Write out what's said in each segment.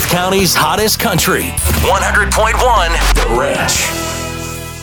County's hottest country. 100.1 The Ranch.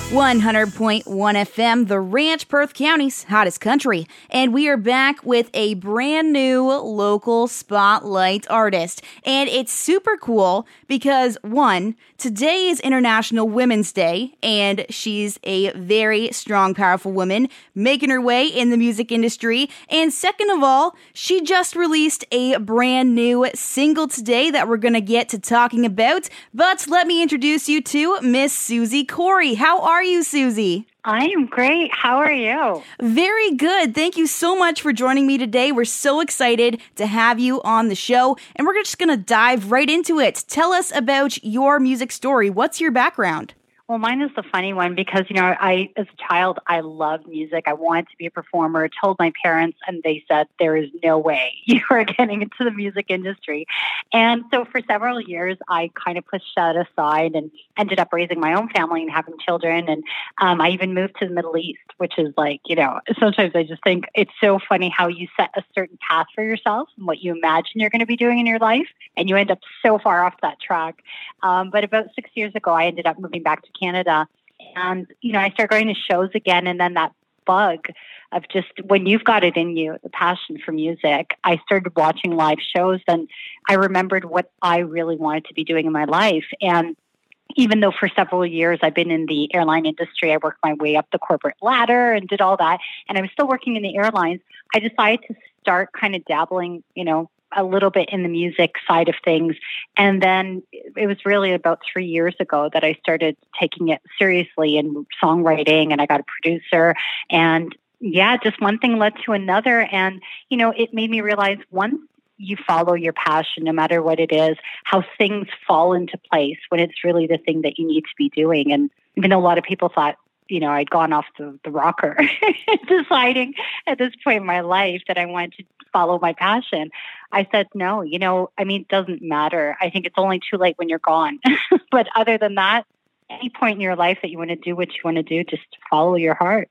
100.1 FM, the Ranch, Perth County's hottest country. And we are back with a brand new local spotlight artist. And it's super cool because, one, today is International Women's Day, and she's a very strong, powerful woman making her way in the music industry. And second of all, she just released a brand new single today that we're going to get to talking about. But let me introduce you to Miss Suzi Kory. How are are you, Suzi? I am great. How are you? Very good. Thank you so much for joining me today. We're so excited to have you on the show, and we're just going to dive right into it. Tell us about your music story. What's your background? Well, mine is the funny one because, you know, I, as a child, I loved music. I wanted to be a performer. Told my parents, and they said, there is no way you are getting into the music industry. And so for several years, I kind of pushed that aside and ended up raising my own family and having children. And um, I even moved to the Middle East, which is like, you know, sometimes I just think it's so funny how you set a certain path for yourself and what you imagine you're going to be doing in your life. And you end up so far off that track. Um, but about six years ago, I ended up moving back to Canada. And, you know, I started going to shows again. And then that bug of just when you've got it in you, the passion for music, I started watching live shows and I remembered what I really wanted to be doing in my life. And even though for several years I've been in the airline industry, I worked my way up the corporate ladder and did all that. And I was still working in the airlines. I decided to start kind of dabbling, you know, a little bit in the music side of things. And then it was really about three years ago that I started taking it seriously in songwriting and I got a producer and yeah, just one thing led to another. And, you know, it made me realize once you follow your passion, no matter what it is, how things fall into place when it's really the thing that you need to be doing. And even though a lot of people thought, you know, I'd gone off the, the rocker, deciding at this point in my life that I wanted to follow my passion. I said, no, you know, I mean, it doesn't matter. I think it's only too late when you're gone. but other than that, any point in your life that you want to do what you want to do, just follow your heart.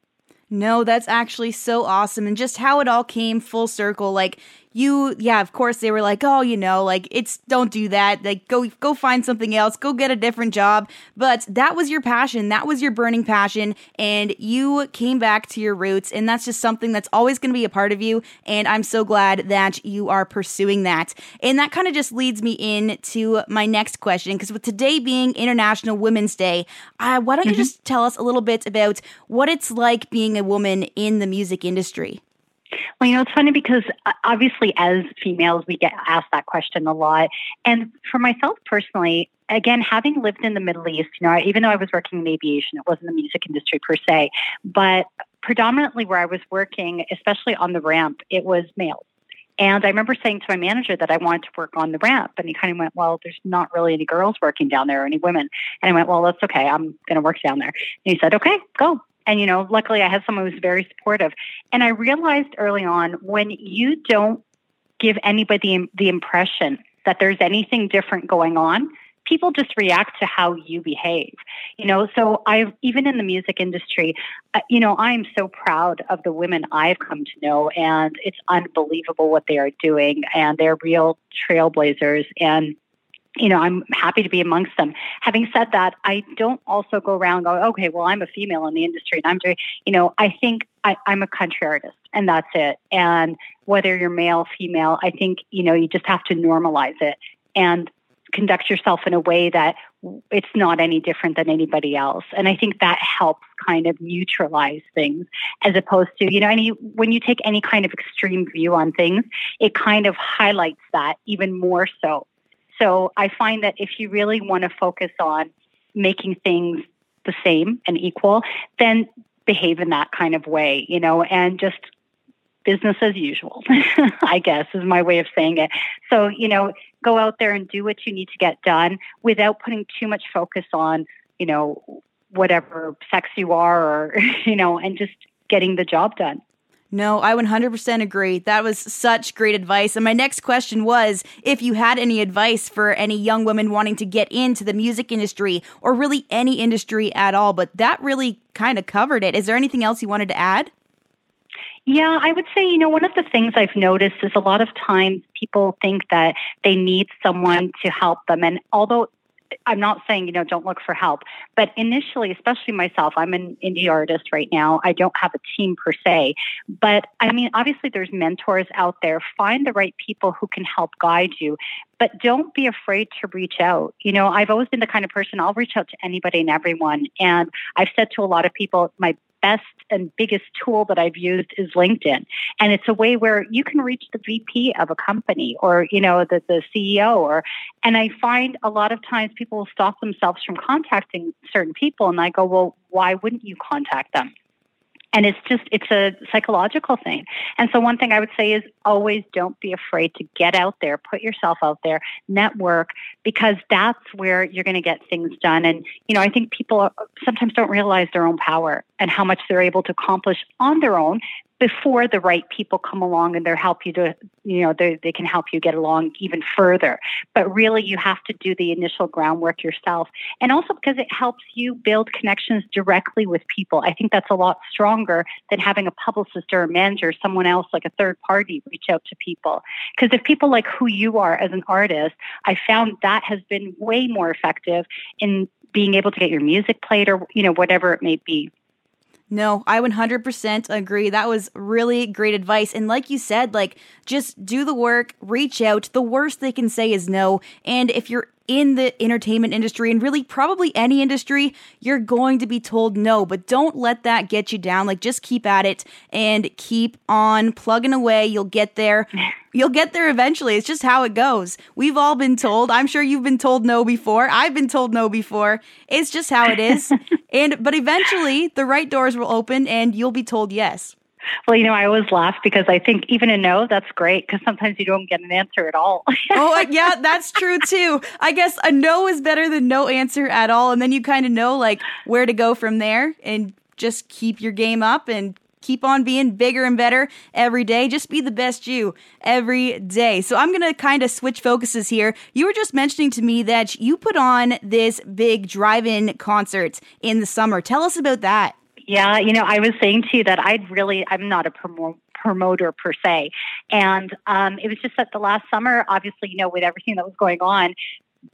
No, that's actually so awesome. And just how it all came full circle. Like, you yeah of course they were like oh you know like it's don't do that. Like go go find something else. Go get a different job. But that was your passion. That was your burning passion. And you came back to your roots. And that's just something that's always going to be a part of you. And i'm so glad that you are pursuing that. And that kind of just leads me in to my next question. Because with today being international women's day uh, why don't mm-hmm. you just tell us a little bit about what it's like being a woman in the music industry well, you know, it's funny because uh, obviously, as females, we get asked that question a lot. And for myself personally, again, having lived in the Middle East, you know, even though I was working in aviation, it wasn't the music industry per se, but predominantly where I was working, especially on the ramp, it was males. And I remember saying to my manager that I wanted to work on the ramp. And he kind of went, Well, there's not really any girls working down there or any women. And I went, Well, that's okay. I'm going to work down there. And he said, Okay, go. And, you know, luckily I had someone who's very supportive. And I realized early on when you don't give anybody the impression that there's anything different going on, people just react to how you behave you know so i've even in the music industry uh, you know i'm so proud of the women i've come to know and it's unbelievable what they are doing and they're real trailblazers and you know, I'm happy to be amongst them. Having said that, I don't also go around going, okay, well, I'm a female in the industry and I'm doing, you know, I think I, I'm a country artist and that's it. And whether you're male, female, I think, you know, you just have to normalize it and conduct yourself in a way that it's not any different than anybody else. And I think that helps kind of neutralize things as opposed to, you know, any when you take any kind of extreme view on things, it kind of highlights that even more so so I find that if you really want to focus on making things the same and equal, then behave in that kind of way, you know, and just business as usual, I guess is my way of saying it. So, you know, go out there and do what you need to get done without putting too much focus on, you know, whatever sex you are or, you know, and just getting the job done. No, I 100% agree. That was such great advice. And my next question was if you had any advice for any young women wanting to get into the music industry or really any industry at all, but that really kind of covered it. Is there anything else you wanted to add? Yeah, I would say, you know, one of the things I've noticed is a lot of times people think that they need someone to help them. And although I'm not saying, you know, don't look for help, but initially, especially myself, I'm an indie artist right now. I don't have a team per se, but I mean, obviously there's mentors out there. Find the right people who can help guide you, but don't be afraid to reach out. You know, I've always been the kind of person I'll reach out to anybody and everyone. And I've said to a lot of people, my best and biggest tool that I've used is LinkedIn. And it's a way where you can reach the VP of a company or, you know, the, the CEO or and I find a lot of times people will stop themselves from contacting certain people and I go, Well, why wouldn't you contact them? And it's just it's a psychological thing. And so one thing i would say is always don't be afraid to get out there put yourself out there network because that's where you're going to get things done. And you know i think people sometimes don't realize their own power and how much they're able to accomplish on their own before the right people come along and they help you to you know they, they can help you get along even further. But really you have to do the initial groundwork yourself. And also because it helps you build connections directly with people. I think that's a lot stronger than having a publicist or a manager someone else like a third party reach out to people. Because if people like who you are as an artist i found that has been way more effective in being able to get your music played or you know whatever it may be no, I 100% agree. That was really great advice. And like you said, like just do the work, reach out. The worst they can say is no. And if you're in the entertainment industry and really probably any industry, you're going to be told no, but don't let that get you down. Like just keep at it and keep on plugging away. You'll get there. You'll get there eventually. It's just how it goes. We've all been told. I'm sure you've been told no before. I've been told no before. It's just how it is. and but eventually the right doors will open and you'll be told yes. Well, you know, I always laugh because I think even a no, that's great because sometimes you don't get an answer at all. oh, uh, yeah, that's true too. I guess a no is better than no answer at all. And then you kind of know like where to go from there and just keep your game up and keep on being bigger and better every day. Just be the best you every day. So I'm going to kind of switch focuses here. You were just mentioning to me that you put on this big drive in concert in the summer. Tell us about that. Yeah, you know, I was saying to you that I'd really, I'm not a promo- promoter per se. And um, it was just that the last summer, obviously, you know, with everything that was going on,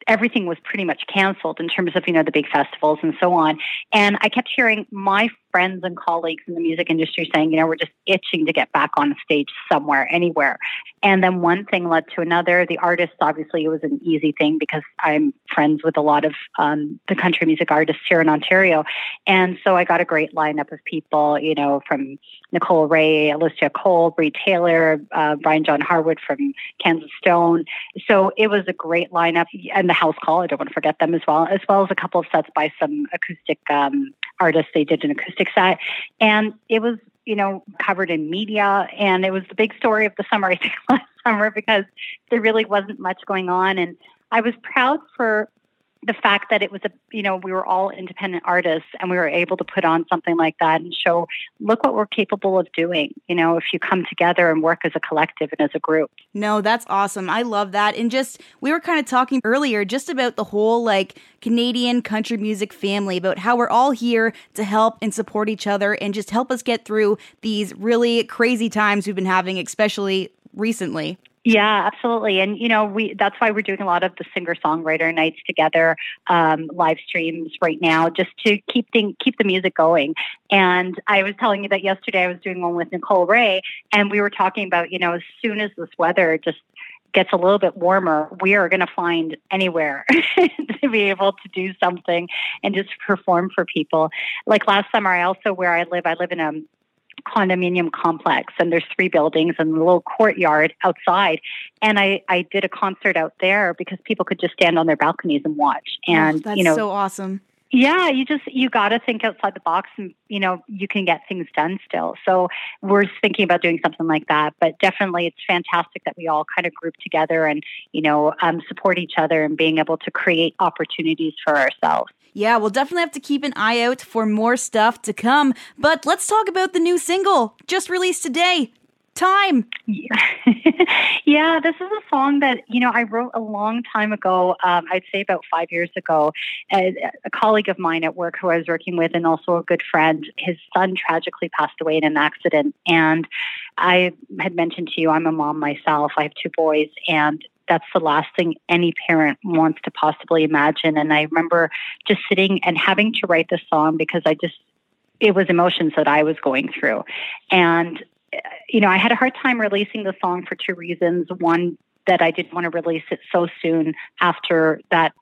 everything was pretty much canceled in terms of you know the big festivals and so on. And i kept hearing my friends and colleagues in the music industry saying you know we're just itching to get back on stage somewhere anywhere. And then one thing led to another. The artists obviously it was an easy thing because i'm friends with a lot of um, the country music artists here in ontario. And so i got a great lineup of people you know from nicole rayy alicia cole brie taylor uh, brian john harwood from kansas stone. So it was a great lineup and the house call. I don't want to forget them as well, as well as a couple of sets by some acoustic um, artists. They did an acoustic set, and it was you know covered in media, and it was the big story of the summer. I think last summer because there really wasn't much going on, and I was proud for the fact that it was a you know we were all independent artists and we were able to put on something like that and show look what we're capable of doing you know if you come together and work as a collective and as a group. No that's awesome. I love that. And just we were kind of talking earlier just about the whole like canadian country music family about how we're all here to help and support each other and just help us get through these really crazy times we've been having especially recently yeah, absolutely. And you know, we that's why we're doing a lot of the singer songwriter nights together, um, live streams right now, just to keep thing, keep the music going. And I was telling you that yesterday I was doing one with Nicole Rayy, and we were talking about you know as soon as this weather just gets a little bit warmer, we are going to find anywhere to be able to do something and just perform for people. Like last summer, I also where I live, I live in a condominium complex and there's three buildings and a little courtyard outside. And I, I did a concert out there because people could just stand on their balconies and watch. Oh, and oh, that's you know so awesome. Yeah you just you got to think outside the box and you know you can get things done still. So we're thinking about doing something like that but definitely it's fantastic that we all kind of group together and you know um, support each other and being able to create opportunities for ourselves yeah, we'll definitely have to keep an eye out for more stuff to come. But let's talk about the new single just released today. Time. yeah, this is a song that, you know, I wrote a long time ago. Um, I'd say about five years ago. A, a colleague of mine at work who I was working with and also a good friend, his son tragically passed away in an accident. And I had mentioned to you, I'm a mom myself. I have two boys. And that's the last thing any parent wants to possibly imagine. And I remember just sitting and having to write this song because I just, it was emotions that I was going through. And, uh, you know, I had a hard time releasing the song for two reasons. One, that I didn't want to release it so soon after that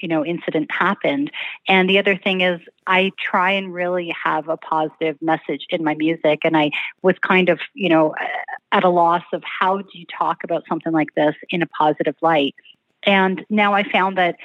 you know incident happened and the other thing is i try and really have a positive message in my music and i was kind of you know uh, at a loss of how do you talk about something like this in a positive light. And now i found that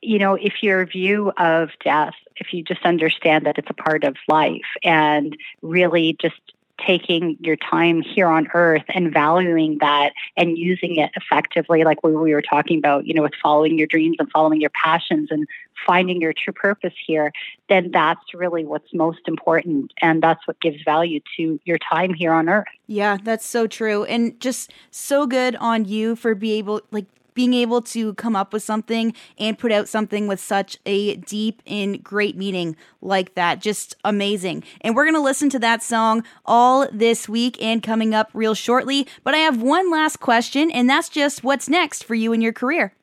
you know if your view of death if you just understand that it's a part of life and really just taking your time here on earth and valuing that and using it effectively, like we were talking about, you know, with following your dreams and following your passions and finding your true purpose here, then that's really what's most important. And that's what gives value to your time here on earth. Yeah, that's so true. And just so good on you for be able like being able to come up with something and put out something with such a deep and great meaning like that. Just amazing. And we're going to listen to that song all this week and coming up real shortly. But I have one last question, and that's just what's next for you in your career?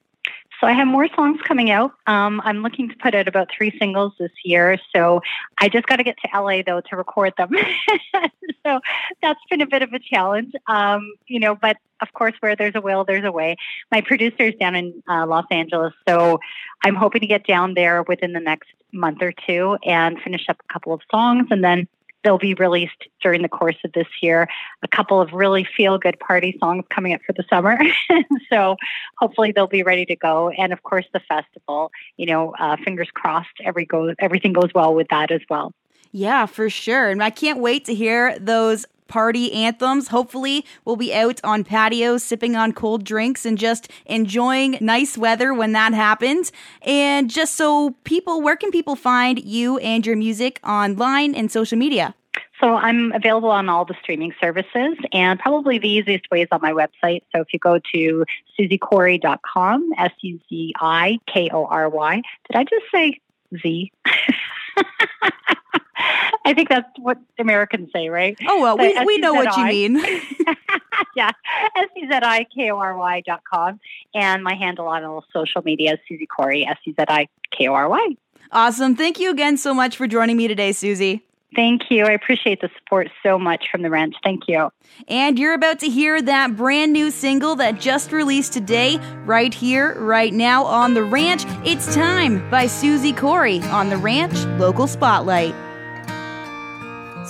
So I have more songs coming out. Um, I'm looking to put out about three singles this year. So I just got to get to LA though to record them. so that's been a bit of a challenge, um, you know. But of course, where there's a will, there's a way. My producer is down in uh, Los Angeles, so I'm hoping to get down there within the next month or two and finish up a couple of songs, and then they'll be released during the course of this year. A couple of really feel good party songs coming up for the summer. so hopefully they'll be ready to go. And of course, the festival, you know, uh, fingers crossed, every goes, everything goes well with that as well. Yeah, for sure. And I can't wait to hear those party anthems. Hopefully, we'll be out on patios sipping on cold drinks and just enjoying nice weather when that happens. And just so people, where can people find you and your music online and social media? So I'm available on all the streaming services, and probably the easiest way is on my website. So if you go to suzikory.com, S U Z I K O R Y. Did I just say Z? I think that's what Americans say, right? Oh, well, we, we know what you mean. yeah, S-U-Z-I-K-O-R-Y dot com. And my handle on all social media is Suzi Kory, S-U-Z-I-K-O-R-Y. Awesome. Thank you again so much for joining me today, Suzi. Thank you. I appreciate the support so much from the ranch. Thank you. And you're about to hear that brand new single that just released today, right here, right now on The Ranch. It's Time by Suzi Kory on The Ranch Local Spotlight.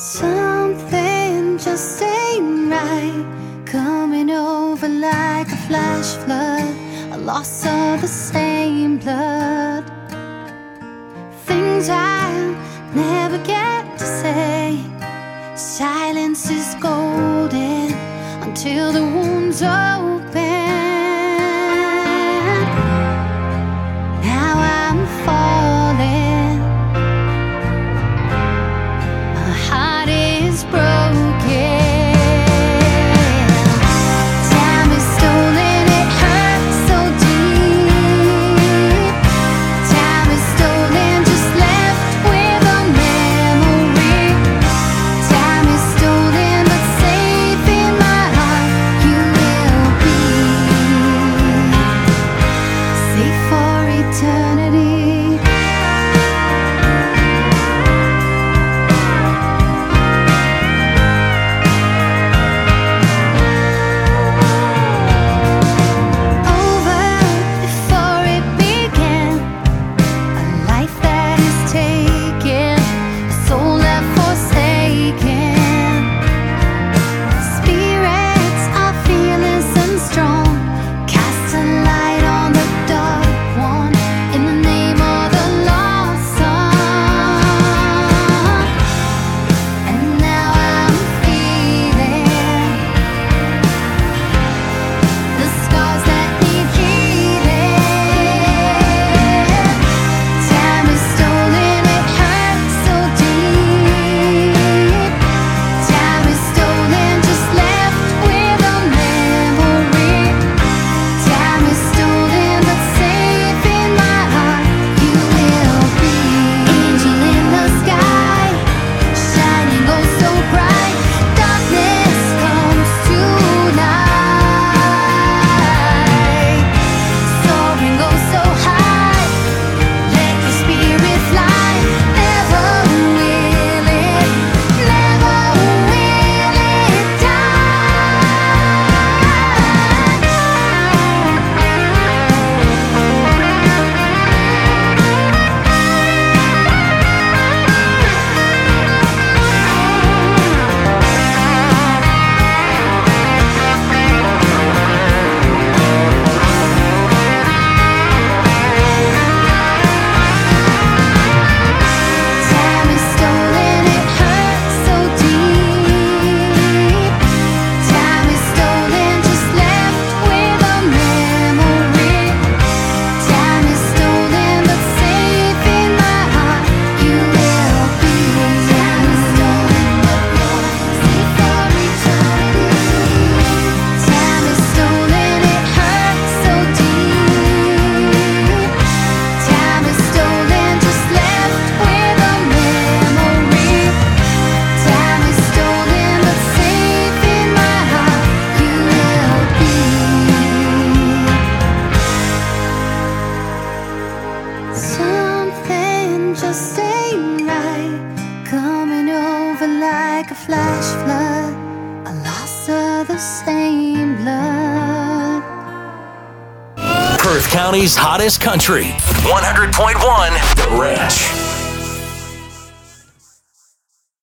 Something just ain't right. Coming over like a flash flood. A loss of the same blood. Things I'll never get to say. Silence is golden until the wounds open. Hottest country. 100.1 The Ranch.